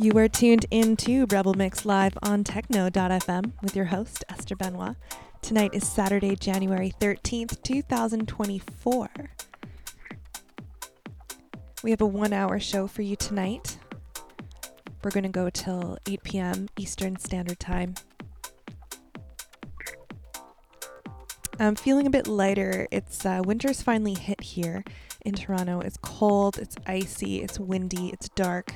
You are tuned in to Rebel Mix live on techno.fm with your host, Esther Benoit. Tonight is Saturday, January 13th, 2024. We have a one hour show for you tonight. We're going to go till 8 p.m. Eastern Standard Time. I'm feeling a bit lighter. It's uh, winter's finally hit here in Toronto. It's cold, it's icy, it's windy, it's dark.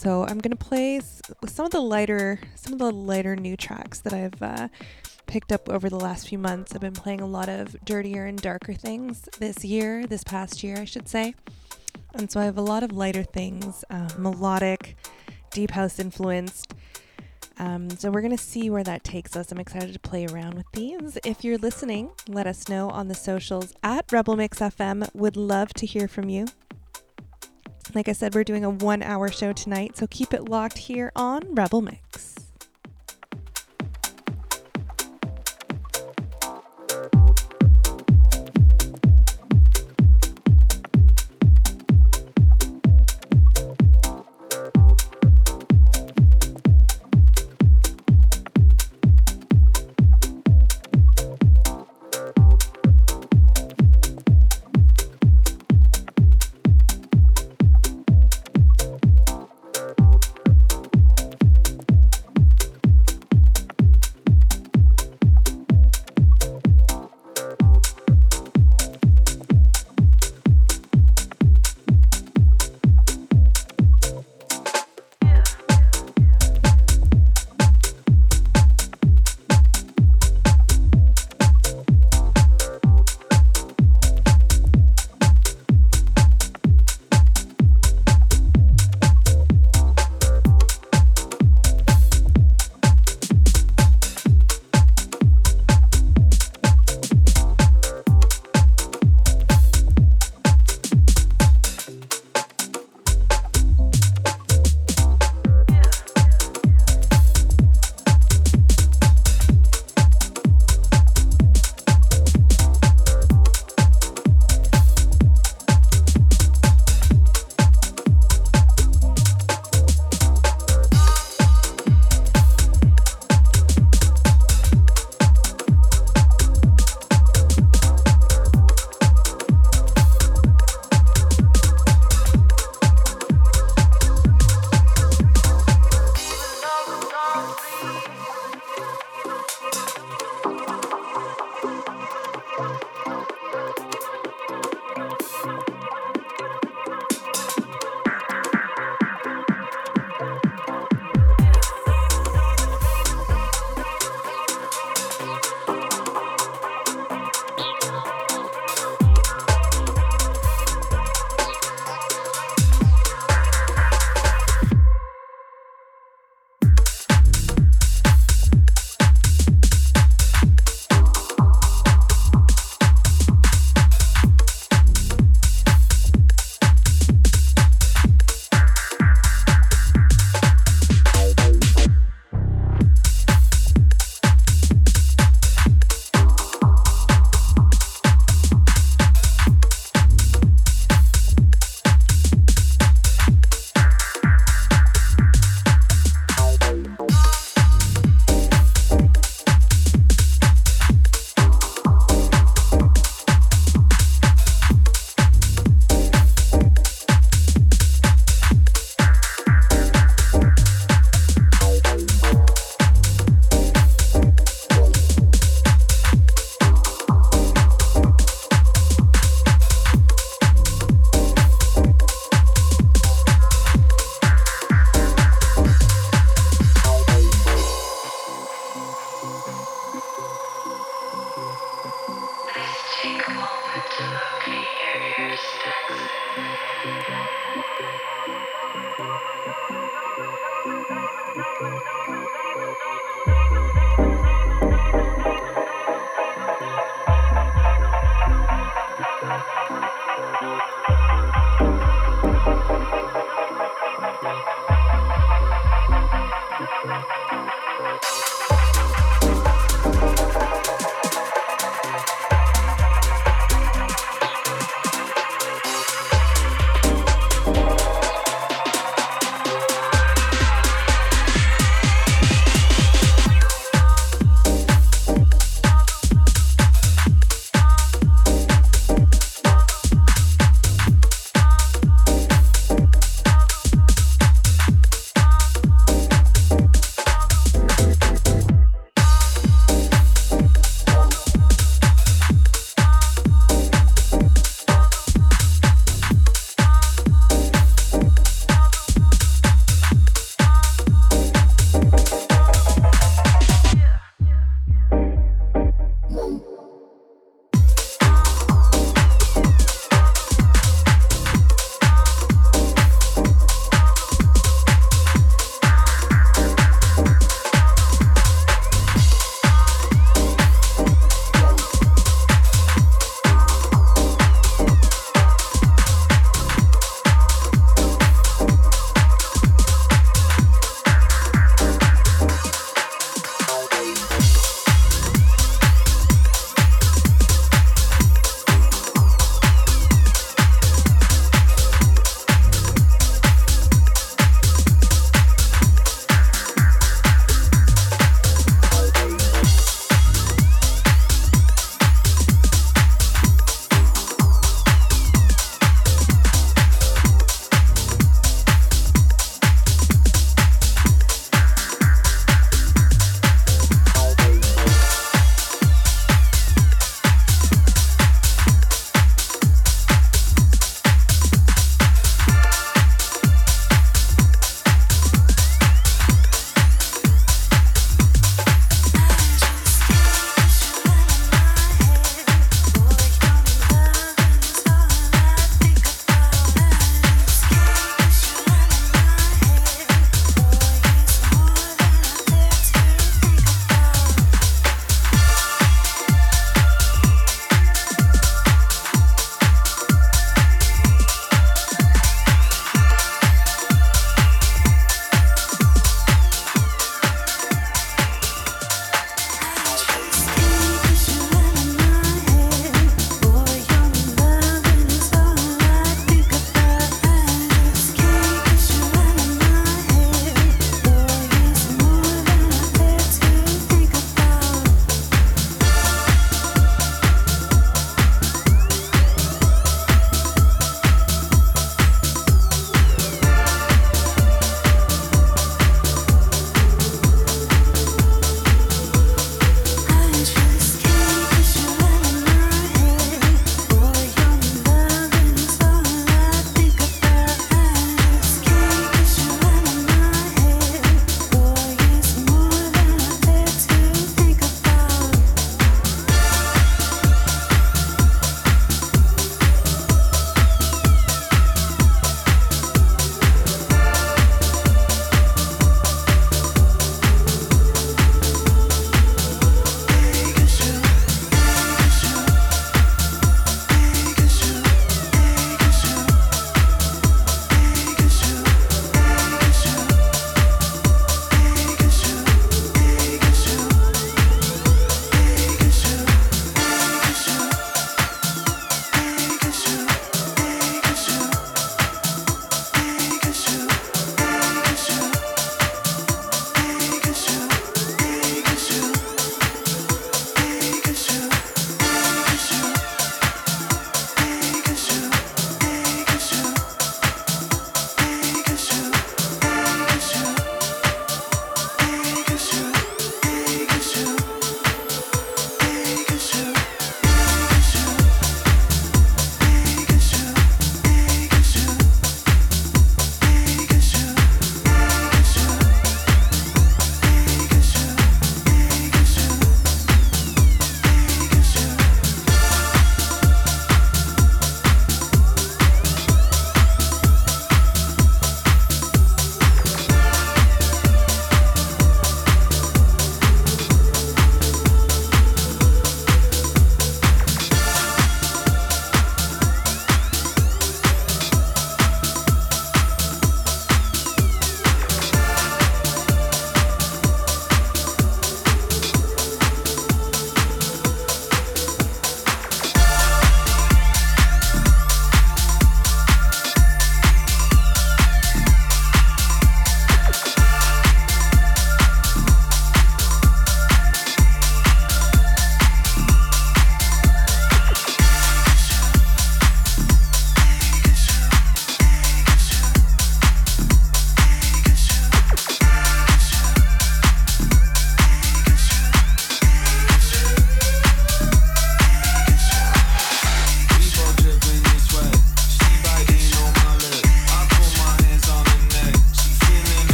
So I'm gonna play some of the lighter, some of the lighter new tracks that I've uh, picked up over the last few months. I've been playing a lot of dirtier and darker things this year, this past year, I should say. And so I have a lot of lighter things, uh, melodic, deep house influenced. Um, so we're going to see where that takes us. I'm excited to play around with these. If you're listening, let us know on the socials at Rebel Mix FM. Would love to hear from you. Like I said, we're doing a one hour show tonight, so keep it locked here on Rebel Mix.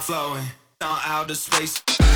Flowing down outer space.